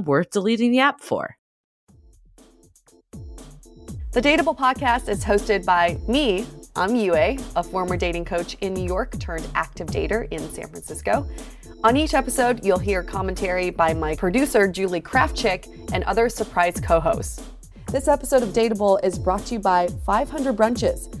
worth deleting the app for. The Dateable podcast is hosted by me, I'm Yue, a former dating coach in New York turned active dater in San Francisco. On each episode, you'll hear commentary by my producer, Julie Krafchick, and other surprise co hosts. This episode of Dateable is brought to you by 500 Brunches.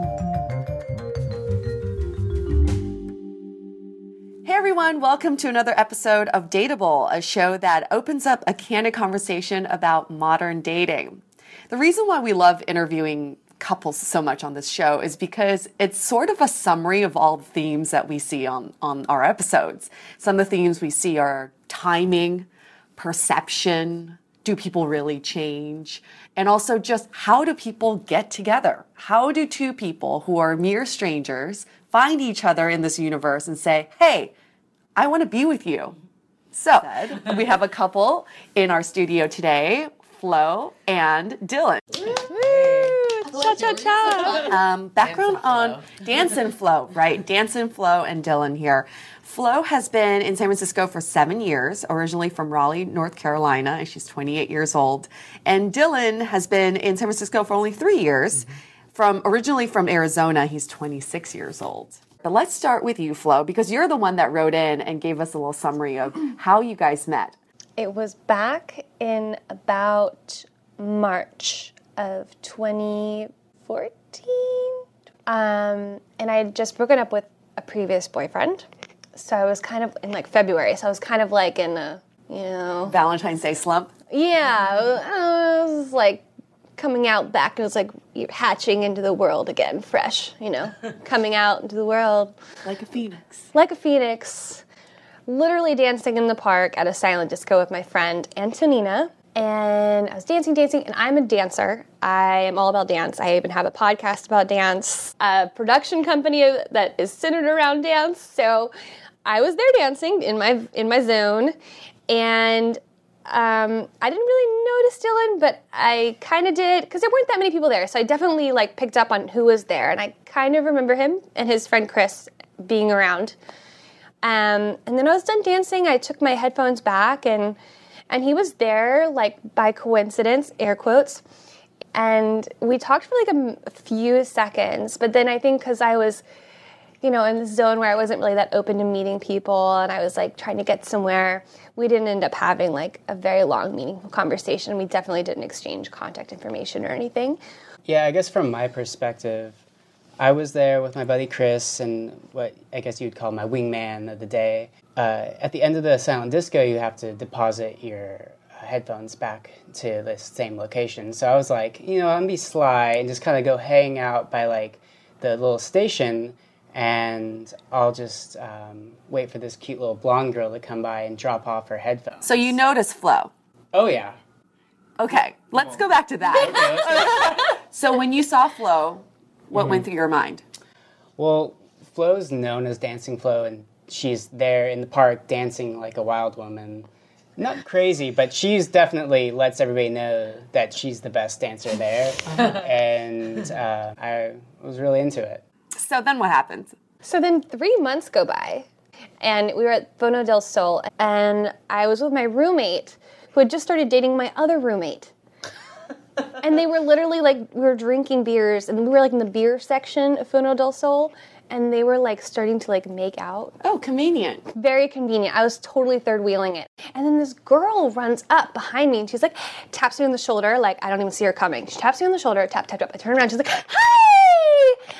Everyone, welcome to another episode of Dateable, a show that opens up a candid conversation about modern dating. The reason why we love interviewing couples so much on this show is because it's sort of a summary of all the themes that we see on, on our episodes. Some of the themes we see are timing, perception, do people really change? And also just how do people get together? How do two people who are mere strangers find each other in this universe and say, hey, I want to be with you? So we have a couple in our studio today, Flo and Dylan. Cha cha cha. Um, background on Dance and Flow, right? Dance and Flow and Dylan here. Flo has been in San Francisco for seven years, originally from Raleigh, North Carolina, and she's 28 years old. And Dylan has been in San Francisco for only three years, mm-hmm. from originally from Arizona. He's 26 years old. But let's start with you, Flo, because you're the one that wrote in and gave us a little summary of how you guys met. It was back in about March of 2014. Um, and I had just broken up with a previous boyfriend so I was kind of in like February. So I was kind of like in a, you know, Valentine's Day slump. Yeah, I was like coming out back. It was like hatching into the world again, fresh. You know, coming out into the world like a phoenix. Like a phoenix. Literally dancing in the park at a silent disco with my friend Antonina. and I was dancing, dancing, and I'm a dancer. I am all about dance. I even have a podcast about dance, a production company that is centered around dance. So I was there dancing in my in my zone, and um, I didn't really notice Dylan, but I kind of did because there weren't that many people there. So I definitely like picked up on who was there, and I kind of remember him and his friend Chris being around. Um, and then I was done dancing. I took my headphones back and and he was there like by coincidence air quotes and we talked for like a, a few seconds but then i think because i was you know in the zone where i wasn't really that open to meeting people and i was like trying to get somewhere we didn't end up having like a very long meaningful conversation we definitely didn't exchange contact information or anything yeah i guess from my perspective I was there with my buddy Chris and what I guess you'd call my wingman of the day. Uh, at the end of the silent disco, you have to deposit your headphones back to the same location. So I was like, you know, I'm gonna be sly and just kind of go hang out by like the little station, and I'll just um, wait for this cute little blonde girl to come by and drop off her headphones. So you notice Flo. Oh yeah. Okay, let's go back to that. so when you saw Flo, what went through your mind? Well, Flo's known as Dancing Flo, and she's there in the park dancing like a wild woman. Not crazy, but she's definitely lets everybody know that she's the best dancer there, and uh, I was really into it. So then what happens? So then three months go by, and we were at Phono del Sol, and I was with my roommate who had just started dating my other roommate. and they were literally like, we were drinking beers, and we were like in the beer section of Phono del Sol, and they were like starting to like make out. Oh, convenient. Very convenient. I was totally third wheeling it. And then this girl runs up behind me and she's like, taps me on the shoulder, like I don't even see her coming. She taps me on the shoulder, tap, tap, tap. I turn around, she's like, Hi!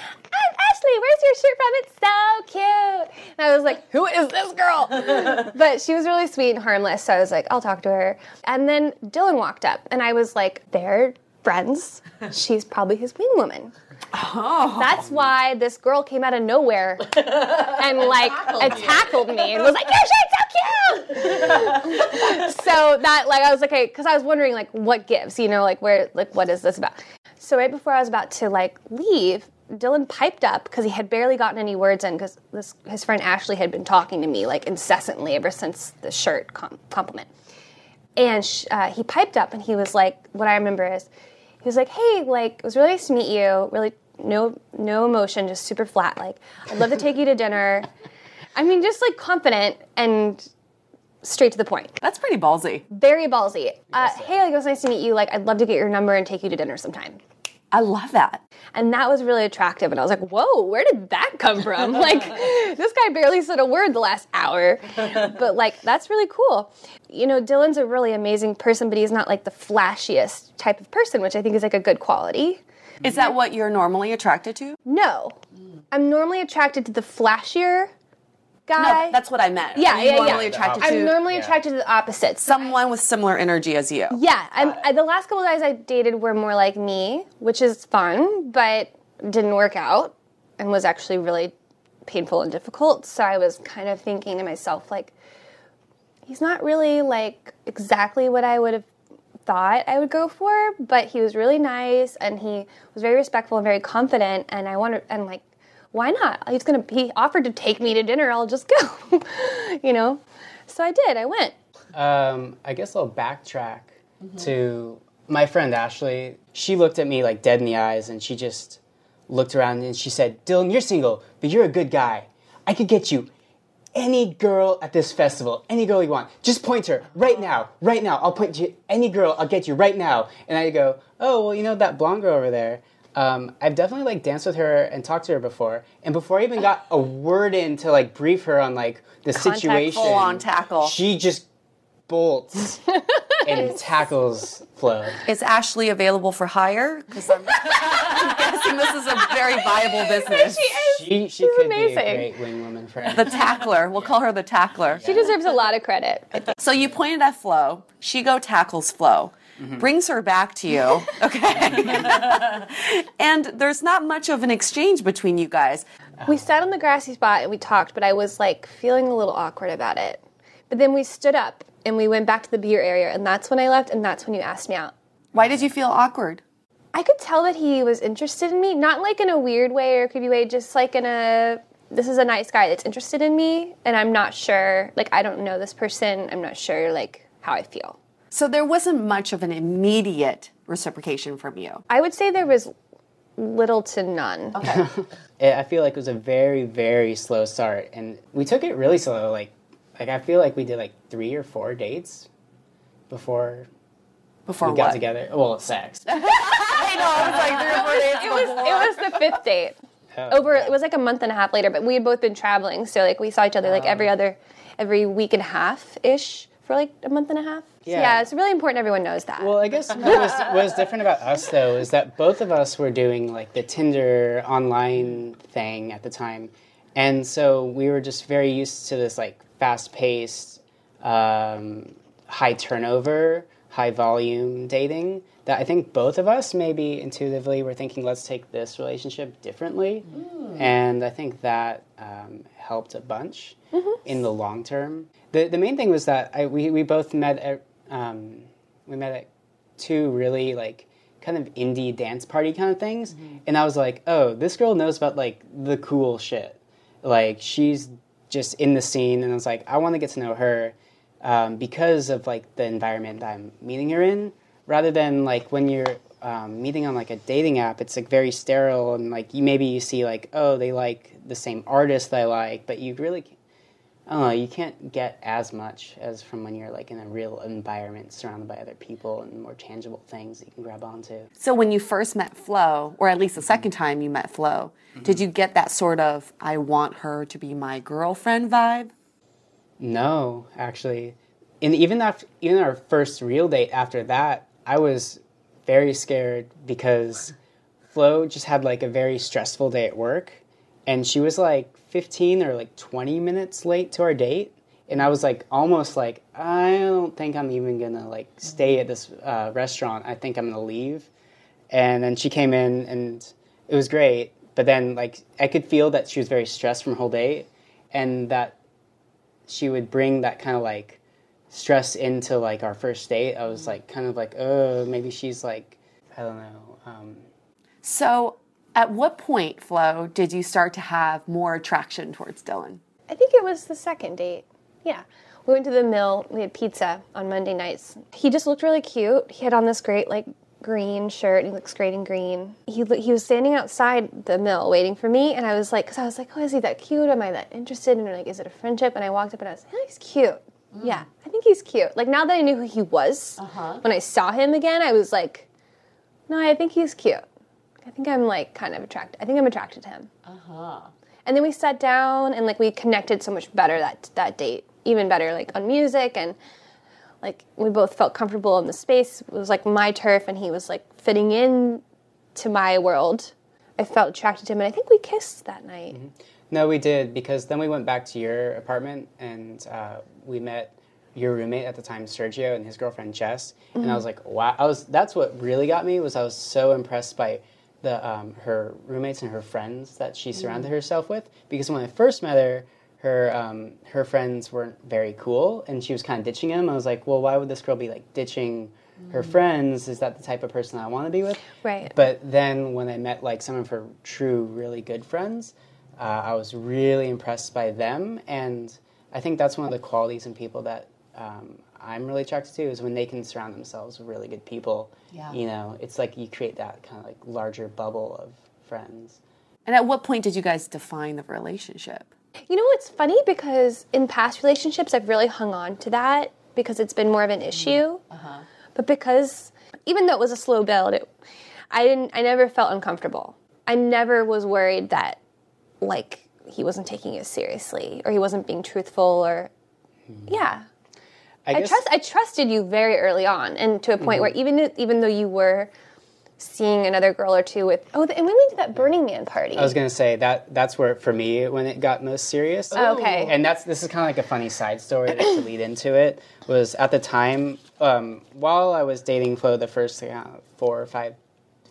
Ashley. Where's your shirt from? It's so cute. And I was like, Who is this girl? but she was really sweet and harmless. So I was like, I'll talk to her. And then Dylan walked up and I was like, They're friends. She's probably his wing woman. Oh. That's why this girl came out of nowhere and like tackled me and was like, "Your shirt's so cute." so that like I was like, okay, because I was wondering like what gives, you know, like where like what is this about? So right before I was about to like leave, Dylan piped up because he had barely gotten any words in because his friend Ashley had been talking to me like incessantly ever since the shirt com- compliment. And sh- uh, he piped up and he was like, what I remember is, he was like, "Hey, like it was really nice to meet you. Really, no, no emotion, just super flat. Like, I'd love to take you to dinner. I mean, just like confident and straight to the point. That's pretty ballsy. Very ballsy. Uh, hey, like it was nice to meet you. Like, I'd love to get your number and take you to dinner sometime. I love that. And that was really attractive. And I was like, whoa, where did that come from? like, this guy barely said a word the last hour. But, like, that's really cool. You know, Dylan's a really amazing person, but he's not like the flashiest type of person, which I think is like a good quality. Is that what you're normally attracted to? No. Mm. I'm normally attracted to the flashier guy. No, that's what I meant. Yeah, Are you yeah, normally yeah. attracted I'm to normally Yeah. attracted to the opposites. someone with similar energy as you. Yeah, I'm, I, the last couple guys I dated were more like me, which is fun, but didn't work out and was actually really painful and difficult. So I was kind of thinking to myself, like, he's not really like exactly what I would have thought I would go for, but he was really nice and he was very respectful and very confident. And I wanted, and like, why not? He's gonna, he offered to take me to dinner, I'll just go, you know? So I did, I went. Um, I guess I'll backtrack to my friend Ashley. She looked at me like dead in the eyes and she just looked around and she said, Dylan, you're single, but you're a good guy. I could get you any girl at this festival, any girl you want. Just point her right now, right now. I'll point you, any girl, I'll get you right now. And I go, oh, well, you know that blonde girl over there. Um, I've definitely like danced with her and talked to her before. And before I even got a word in to like brief her on like the Contact situation, full on tackle. she just bolts and tackles Flo. Is Ashley available for hire? Because I'm, I'm guessing this is a very viable business. She she could amazing. be a great wing woman friend. The tackler. We'll call her the tackler. She deserves a lot of credit. So you pointed at Flo. She go tackles Flo. Mm-hmm. Brings her back to you, okay? and there's not much of an exchange between you guys. We sat on the grassy spot and we talked, but I was like feeling a little awkward about it. But then we stood up and we went back to the beer area, and that's when I left, and that's when you asked me out. Why did you feel awkward? I could tell that he was interested in me, not like in a weird way or creepy way, just like in a this is a nice guy that's interested in me, and I'm not sure, like I don't know this person, I'm not sure like how I feel. So there wasn't much of an immediate reciprocation from you. I would say there was little to none. Okay. It, I feel like it was a very, very slow start, and we took it really slow. Like, like I feel like we did like three or four dates before Before we got together. Well, sex. I know. It was like three or four days It was it was the fifth date. Oh, Over it was like a month and a half later, but we had both been traveling, so like we saw each other like oh. every other every week and a half ish for like a month and a half. So, Yeah. yeah, it's really important everyone knows that. Well, I guess what was, what was different about us though is that both of us were doing like the Tinder online thing at the time, and so we were just very used to this like fast-paced, um, high turnover, high volume dating. That I think both of us maybe intuitively were thinking, let's take this relationship differently, and I think that um, helped a bunch in the long term. The the main thing was that I, we we both met at um, we met at two really like kind of indie dance party kind of things, and I was like, oh, this girl knows about like the cool shit. Like she's just in the scene, and I was like, I want to get to know her um, because of like the environment that I'm meeting her in, rather than like when you're um, meeting on like a dating app, it's like very sterile and like you maybe you see like oh they like the same artist that I like, but you really I don't know you can't get as much as from when you're like in a real environment surrounded by other people and more tangible things that you can grab onto. So when you first met Flo, or at least the second time you met Flo, did you get that sort of I want her to be my girlfriend vibe? No, actually, and even after even our first real date after that, I was very scared because Flo just had like a very stressful day at work, and she was like 15 or like 20 minutes late to our date, and I was like almost like I don't think I'm even gonna like stay at this uh, restaurant. I think I'm gonna leave, and then she came in and it was great, but then like I could feel that she was very stressed from her whole day, and that she would bring that kind of like stress into like our first date. I was like kind of like, oh, maybe she's like, I don't know. Um, So at what point, Flo, did you start to have more attraction towards Dylan? I think it was the second date. Yeah. We went to the mill. We had pizza on Monday nights. He just looked really cute. He had on this great like green shirt. He looks great in green. He he was standing outside the mill waiting for me, and I was like, because I was like, oh, is he that cute? Am I that interested? And like, is it a friendship? And I walked up and I was, like, oh, he's cute. Yeah, I think he's cute. Like now that I knew who he was, when I saw him again, I was like, no, I think he's cute. I think I'm like kind of attracted. I think I'm attracted to him. Uh huh. And then we sat down and like we connected so much better that that date, even better like on music and like we both felt comfortable in the space. It was like my turf and he was like fitting in to my world. I felt attracted to him and I think we kissed that night. no, we did because then we went back to your apartment and uh, we met your roommate at the time, Sergio, and his girlfriend Jess. And I was like, wow, I was. That's what really got me was I was so impressed by the um, her roommates and her friends that she surrounded herself with. Because when I first met her, her um, her friends weren't very cool, and she was kind of ditching them. I was like, well, why would this girl be like ditching her friends? Is that the type of person I want to be with? Right. But then when I met like some of her true, really good friends, uh, I was really impressed by them, and I think that's one of the qualities in people that um, I'm really attracted to is when they can surround themselves with really good people. Yeah. You know, it's like you create that kind of like larger bubble of friends. And at what point did you guys define the relationship? You know what's funny because in past relationships I've really hung on to that because it's been more of an mm-hmm. issue. Uh-huh. But because even though it was a slow build, it, I didn't I never felt uncomfortable. I never was worried that like he wasn't taking it seriously or he wasn't being truthful or mm-hmm. yeah. I, I guess, trust I trusted you very early on and to a point mm-hmm. where even even though you were seeing another girl or two with oh and we went to that Burning Man party. I was gonna say that that's where for me when it got most serious. okay. and that's this is kind of like a funny side story to, to lead into it was at the time um, while I was dating Flo the first uh, four or five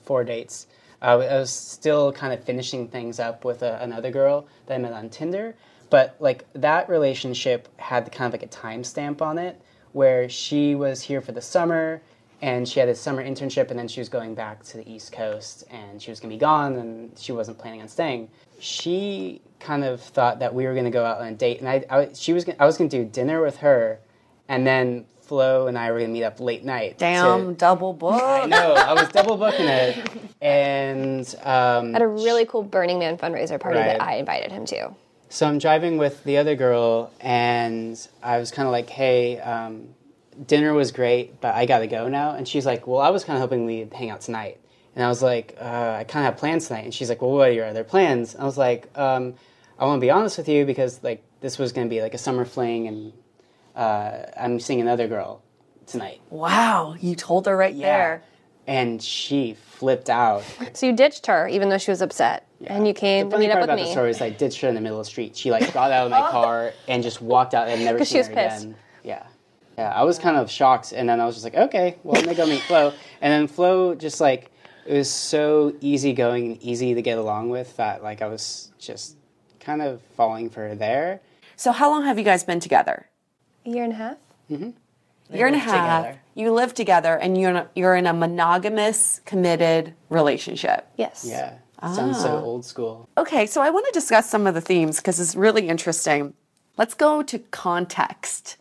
four dates uh, I was still kind of finishing things up with a, another girl that I met on Tinder but like that relationship had kind of like a timestamp on it where she was here for the summer and she had a summer internship and then she was going back to the East Coast and she was going to be gone and she wasn't planning on staying. She kind of thought that we were going to go out on a date and I, I she was gonna, I was going to do dinner with her and then Flo and I were going to meet up late night. to- Damn, double book. I know. I was double booking it, and um, At a really cool Burning Man fundraiser party that I invited him to. so I'm driving with the other girl, and I was kind of like, "Hey, um, dinner was great, but I got to go now." And she's like, "Well, I was kind of hoping we'd hang out tonight." And I was like, uh, "I kind of have plans tonight." And she's like, "Well, what are your other plans?" I was like, um, "I want to be honest with you because like this was going to be like a summer fling, and uh, I'm seeing another girl tonight." Wow, you told her right there. And she flipped out. So you ditched her, even though she was upset, and you came The to meet part up with about the me. story is I ditched her in the middle of the street. She like got out of my car and just walked out and never 'Cause seen she her was pissed. again. Yeah. Yeah, I was kind of shocked and then I was just like, okay, well I'm gonna go meet Flo. And then Flo just like it was so easygoing and easy to get along with that like I was just kind of falling for her there. So, how long have you guys been together? A year and a half. year and a half. together. You live together, and you're in a, you're in a monogamous, committed relationship. Yes. Yeah. Sounds Ah. so old school. Okay, so I want to discuss some of the themes because it's really interesting. Let's go to context.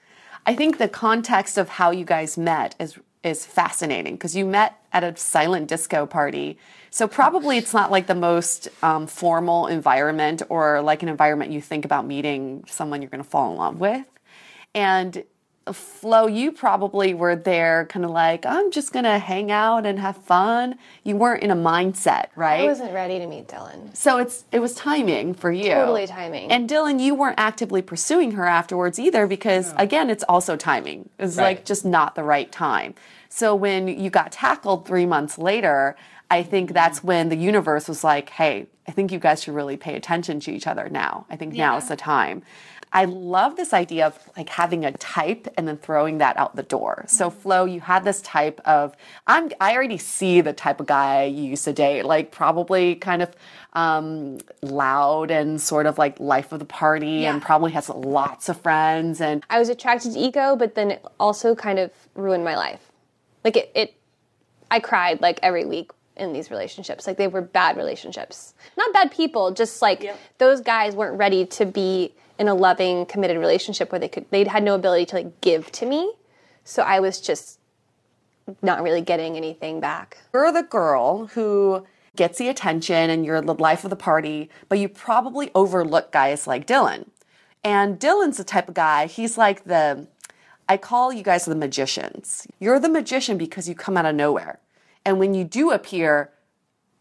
I think the context of how you guys met is is fascinating because you met at a silent disco party. So probably it's not like the most um, formal environment or like an environment you think about meeting someone you're going to fall in love with. And Flo, you probably were there kind of like, I'm just going to hang out and have fun. You weren't in a mindset, right? I wasn't ready to meet Dylan. So it's it was timing for you. Totally timing. And Dylan, you weren't actively pursuing her afterwards either because again, it's also timing. It's like just not the right time. So when you got tackled 3 months later, I think mm-hmm. that's when the universe was like, "Hey, I think you guys should really pay attention to each other now. I think now is the time." I love this idea of like having a type and then throwing that out the door. So Flo, you had this type of I'm I already see the type of guy you used to date, like probably kind of um, loud and sort of like life of the party and probably has lots of friends and I was attracted to ego, but then it also kind of ruined my life. Like it, it I cried like every week in these relationships. Like they were bad relationships. Not bad people, just like those guys weren't ready to be in a loving, committed relationship where they could they had no ability to like give to me. So I was just not really getting anything back. you're the girl who gets the attention and you're the life of the party, but you probably overlook guys like Dylan. And Dylan's the type of guy, he's like the, I call you guys the magicians. You're the magician because you come out of nowhere. And when you do appear,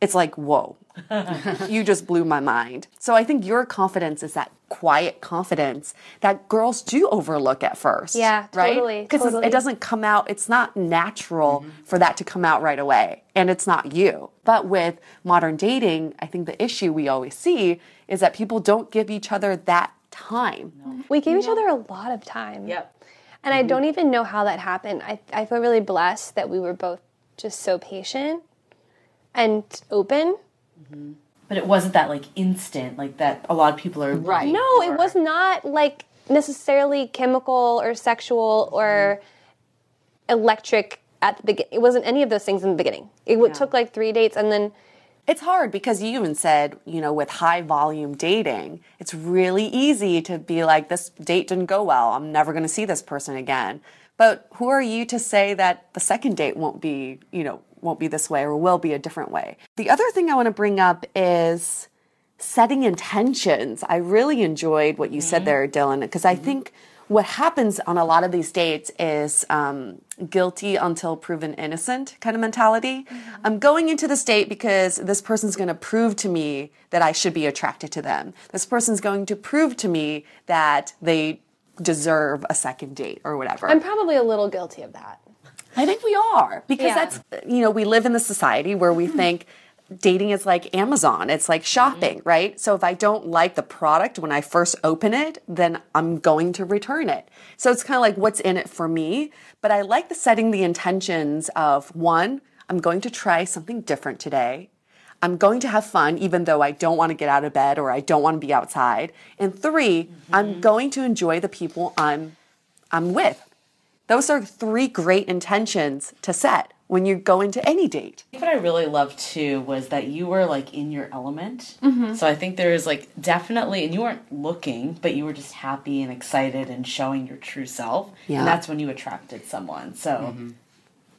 it's like, whoa, you just blew my mind. So I think your confidence is that quiet confidence that girls do overlook at first. Yeah, right? totally, Because totally. it doesn't come out, it's not natural mm-hmm. for that to come out right away. And it's not you. But with modern dating, I think the issue we always see is that people don't give each other that time. We gave each other a lot of time. Yep. And I mm-hmm. don't even know how that happened. I, I feel really blessed that we were both just so patient and open. But it wasn't that like instant, like that a lot of people are right. No, it was not like necessarily chemical or sexual or electric at the beginning. It wasn't any of those things in the beginning. It w took like three dates and then It's hard because you even said, you know, with high volume dating, it's really easy to be like, this date didn't go well. I'm never going to see this person again. But who are you to say that the second date won't be, you know, won't be this way or will be a different way? The other thing I want to bring up is setting intentions. I really enjoyed what you said mm-hmm. there, Dylan, because I mm-hmm. think what happens on a lot of these dates is um, guilty until proven innocent kind of mentality. Mm-hmm. I'm going into this date because this person's going to prove to me that I should be attracted to them. This person's going to prove to me that they deserve a second date or whatever. I'm probably a little guilty of that. I think we are because Yeah. that's you know we live in the society where we mm-hmm. think dating is like Amazon. It's like shopping, mm-hmm. right? So if I don't like the product when I first open it, then I'm going to return it. So it's kind of like what's in it for me. But I like the setting the intentions of one, I'm going to try something different today. I'm going to have fun even though I don't want to get out of bed or I don't want to be outside. And 3 I'm mm-hmm. going to enjoy the people I'm I'm with. Those are three great intentions to set when you go into any date. What I really loved too was that you were like in your element. Mm-hmm. So I think there is like definitely, and you weren't looking, but you were just happy and excited and showing your true self. Yeah. And that's when you attracted someone. So mm-hmm.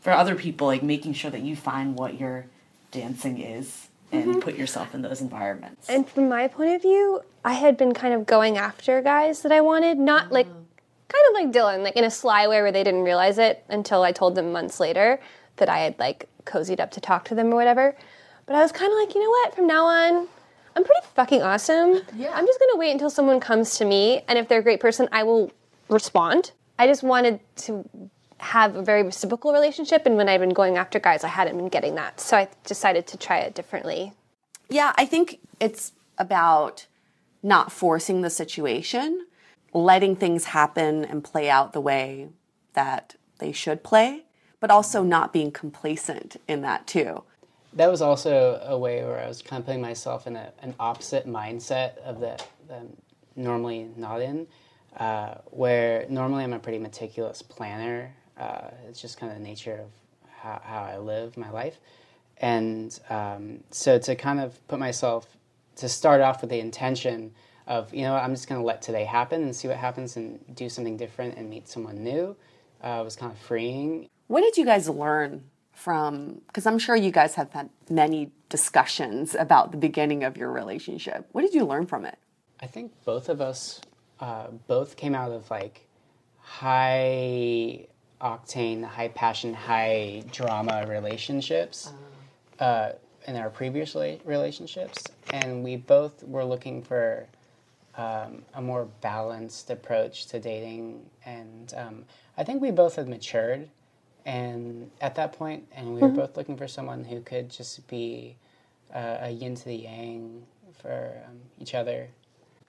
for other people, like making sure that you find what your dancing is and mm-hmm. put yourself in those environments. And from my point of view, I had been kind of going after guys that I wanted, not like kind of like Dylan, like in a sly way where they didn't realize it until I told them months later that I had like cozied up to talk to them or whatever. But I was kind of like, you know what? From now on, I'm pretty fucking awesome. Yeah. I'm just gonna wait until someone comes to me, and if they're a great person, I will respond. I just wanted to have a very reciprocal relationship, and when I've been going after guys, I hadn't been getting that. So I decided to try it differently. Yeah, I think it's about not forcing the situation, letting things happen and play out the way that they should play, but also not being complacent in that too. that was also a way where I was kind of putting myself in a, an opposite mindset of that I'm normally not in, uh, where normally I'm a pretty meticulous planner. Uh, it's just kind of the nature of how, how I live my life. And um, so to kind of put myself, to start off with the intention of, you know, I'm just going to let today happen and see what happens and do something different and meet someone new uh, was kind of freeing. What did you guys learn from? Because I'm sure you guys have had many discussions about the beginning of your relationship. What did you learn from it? I think both of us uh, both came out of like high octane, high passion, high drama relationships uh, in our previous relationships, and we both were looking for um, a more balanced approach to dating, and um, I think we both had matured, and at that point, and we were both looking for someone who could just be uh, a yin to the yang for um, each other.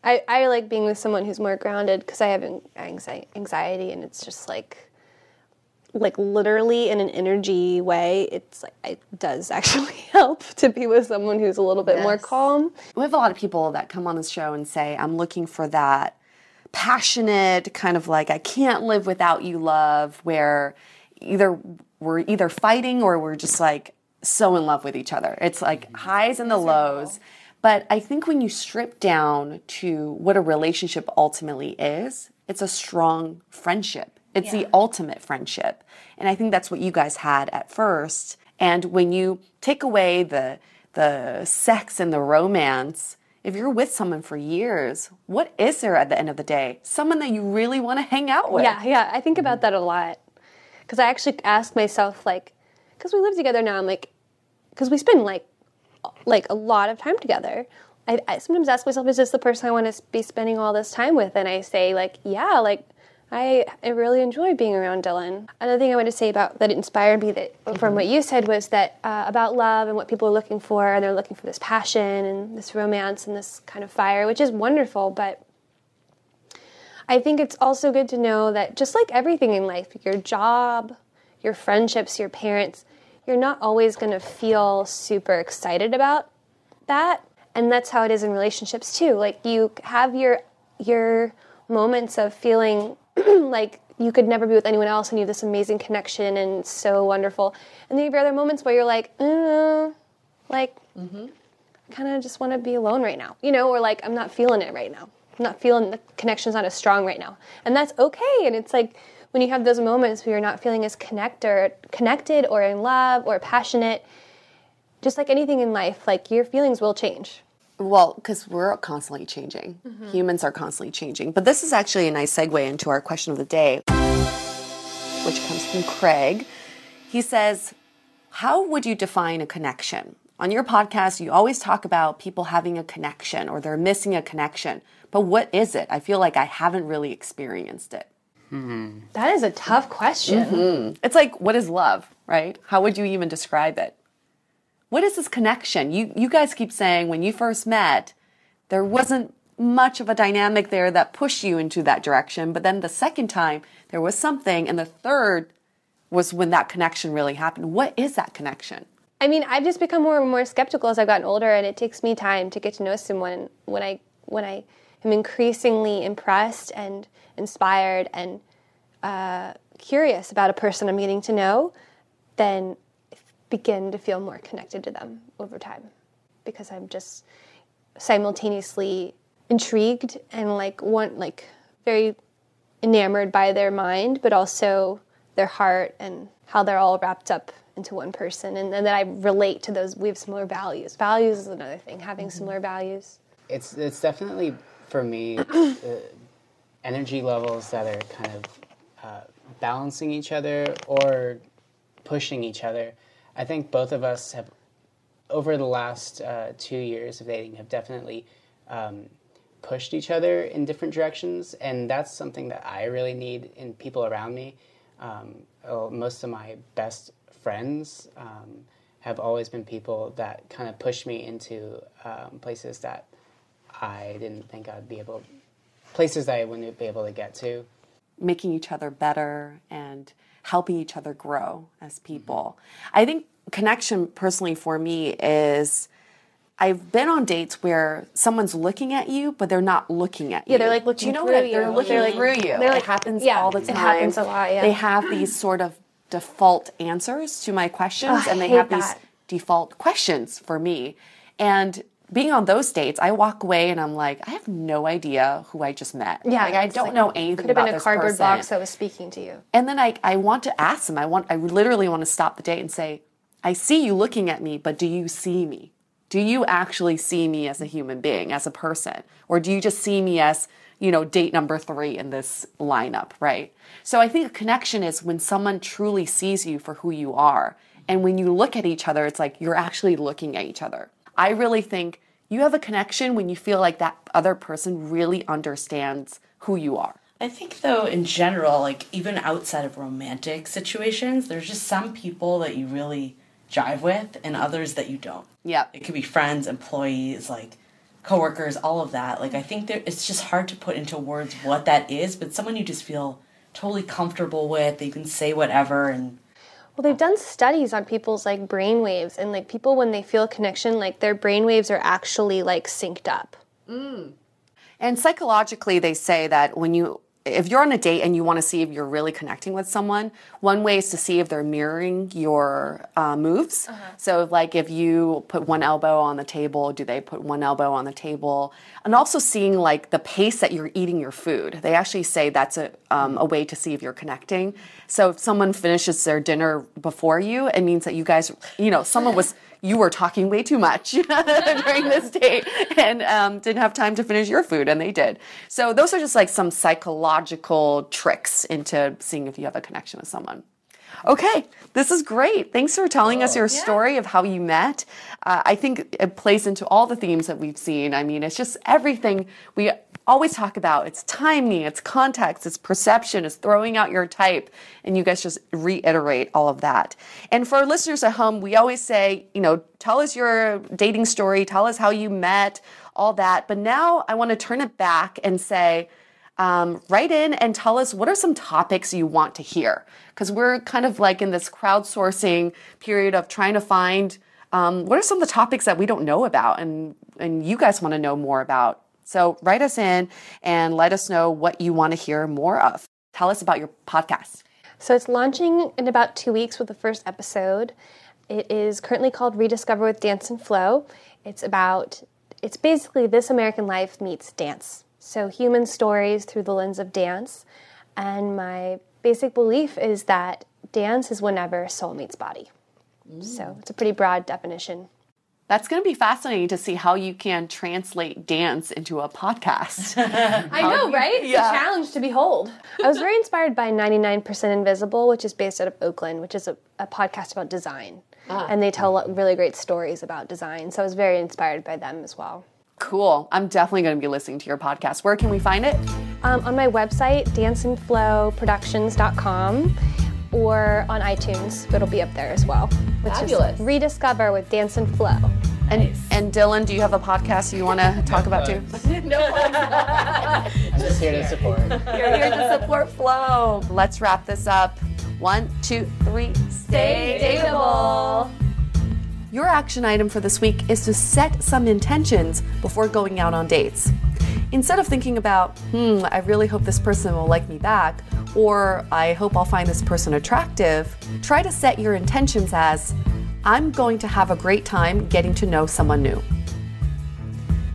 I, I like being with someone who's more grounded because I have an- anxi- anxiety and it's just like like literally in an energy way it's like it does actually help to be with someone who's a little bit more calm We have a lot of people that come on the show and say, I'm looking for that passionate, kind of like, I can't live without you love, where either we're either fighting or we're just like so in love with each other. It's like mm-hmm. highs and the lows. But I think when you strip down to what a relationship ultimately is, it's a strong friendship. It's the ultimate friendship. And I think that's what you guys had at first. And when you take away the the sex and the romance, if you're with someone for years, what is there at the end of the day? Someone that you really want to hang out with. yeah yeah i think about that a lot because i actually ask myself like because we live together now i'm like because we spend like like a lot of time together I, I sometimes ask myself is this the person i want to be spending all this time with and i say like yeah like I, I really enjoy being around Dylan. Another thing I wanted to say about that inspired me that from what you said was that uh, about love and what people are looking for, and they're looking for this passion and this romance and this kind of fire, which is wonderful. But I think it's also good to know that just like everything in life, your job, your friendships, your parents, you're not always going to feel super excited about that. And that's how it is in relationships too. Like you have your your moments of feeling like you could never be with anyone else and you have this amazing connection and so wonderful. And then you have other moments where you're like, uh, like I kind of just want to be alone right now, you know, or like I'm not feeling it right now. I'm not feeling the connection's not as strong right now, and that's okay. And it's like when you have those moments where you're not feeling as connected, connected, or in love, or passionate. Just like anything in life, like your feelings will change. Well, because we're constantly changing. Mm-hmm. Humans are constantly changing. But this is actually a nice segue into our question of the day, which comes from Craig. He says, How would you define a connection? On your podcast, you always talk about people having a connection or they're missing a connection. But what is it? I feel like I haven't really experienced it. Hmm. That is a tough question. Mm-hmm. It's like, what is love, right? How would you even describe it? What is this connection? You you guys keep saying when you first met, there wasn't much of a dynamic there that pushed you into that direction, but then the second time there was something, and the third was when that connection really happened. What is that connection? I mean, I've just become more and more skeptical as I've gotten older, and it takes me time to get to know someone. When I when I am increasingly impressed and inspired and uh, curious about a person I'm getting to know, then begin to feel more connected to them over time because I'm just simultaneously intrigued and like want like very enamored by their mind, but also their heart and how they're all wrapped up into one person and, and that I relate to those we have similar values. Values is another thing, having mm-hmm. similar values. It's it's definitely for me uh, energy levels that are kind of uh, balancing each other or pushing each other. I think both of us have over the last uh, two years of dating have definitely um, pushed each other in different directions, and that's something that I really need in people around me. Um, most of my best friends um, have always been people that kind of push me into um, places that I didn't think I'd be able, places that I wouldn't be able to get to. Making each other better and helping each other grow as people. Mm-hmm. I think connection personally for me is I've been on dates where someone's looking at you, but they're not looking at you. Yeah, they're like looking you know through what? you. They're looking they're like, through you. They're like, it happens yeah, all the time. It happens a lot. Yeah. They have these sort of default answers to my questions, oh, and they have that. these default questions for me. And being on those dates, I walk away and I'm like, I have no idea who I just met. Yeah, like I don't like, know anything It could have been a cardboard person. box that was speaking to you. And then I, I want to ask them. I want, I literally want to stop the date and say, I see you looking at me, but do you see me? Do you actually see me as a human being, as a person? Or do you just see me as, you know, date number three in this lineup, right? So I think a connection is when someone truly sees you for who you are. And when you look at each other, it's like you're actually looking at each other. I really think you have a connection when you feel like that other person really understands who you are. I think, though, in general, like even outside of romantic situations, there's just some people that you really jive with and others that you don't. Yeah. It could be friends, employees, like coworkers, all of that. Like I think there it's just hard to put into words what that is, but someone you just feel totally comfortable with, you can say whatever and well, they've done studies on people's like brain waves and like people when they feel connection, like their brain waves are actually like synced up. Mm. And psychologically, they say that when you if you're on a date and you want to see if you're really connecting with someone, one way is to see if they're mirroring your uh, moves. Uh-huh. So, like if you put one elbow on the table, do they put one elbow on the table? And also seeing like the pace that you're eating your food. They actually say that's a, um, a way to see if you're connecting. So, if someone finishes their dinner before you, it means that you guys, you know, someone was you were talking way too much during this date and um, didn't have time to finish your food, and they did. So those are just like some psychological tricks into seeing if you have a connection with someone. Okay, this is great. Thanks for telling oh, us your yeah. story of how you met. Uh, I think it plays into all the themes that we've seen. I mean, it's just everything we always talk about. It's timing, it's context, it's perception, it's throwing out your type. And you guys just reiterate all of that. And for our listeners at home, we always say, you know, tell us your dating story, tell us how you met, all that. But now I want to turn it back and say, um, write in and tell us what are some topics you want to hear. Because we're kind of like in this crowdsourcing period of trying to find um, what are some of the topics that we don't know about and, and you guys want to know more about. So write us in and let us know what you want to hear more of. Tell us about your podcast. So it's launching in about two weeks with the first episode. It is currently called Rediscover with Dance and Flow. It's about, it's basically This American Life meets dance. So, human stories through the lens of dance. And my basic belief is that dance is whenever soul meets body. Mm. So, it's a pretty broad definition. That's going to be fascinating to see how you can translate dance into a podcast. I know, right? It's yeah. a challenge to behold. I was very inspired by 99% Invisible, which is based out of Oakland, which is a, a podcast about design. Ah. And they tell really great stories about design. So I was very inspired by them as well. Cool. I'm definitely going to be listening to your podcast. Where can we find it? Um, on my website, danceandflowproductions.com, or on iTunes. It'll be up there as well. Fabulous. Rediscover with Dance and Flo. And, nice. and Dylan, do you have a podcast you want to talk about too? no. I'm just here to support. You're here to support Flow. Let's wrap this up. One, two, three. Stay dateable. Your action item for this week is to set some intentions before going out on dates. Instead of thinking about, hmm, I really hope this person will like me back, or I hope I'll find this person attractive, try to set your intentions as I'm going to have a great time getting to know someone new.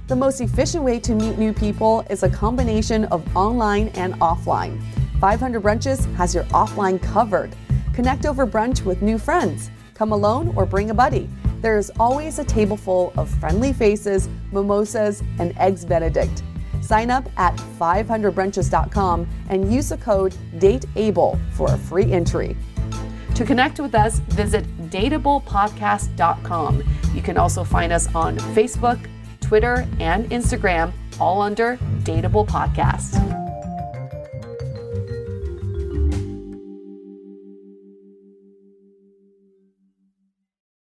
The most efficient way to meet new people is a combination of online and offline. 500 Brunches has your offline covered. Connect over brunch with new friends. Come alone or bring a buddy. There is always a table full of friendly faces, mimosas, and eggs Benedict. Sign up at 500brunches.com and use the code DATEABLE for a free entry. To connect with us, visit dateablepodcast.com. You can also find us on Facebook, Twitter, and Instagram, all under Dateable Podcast.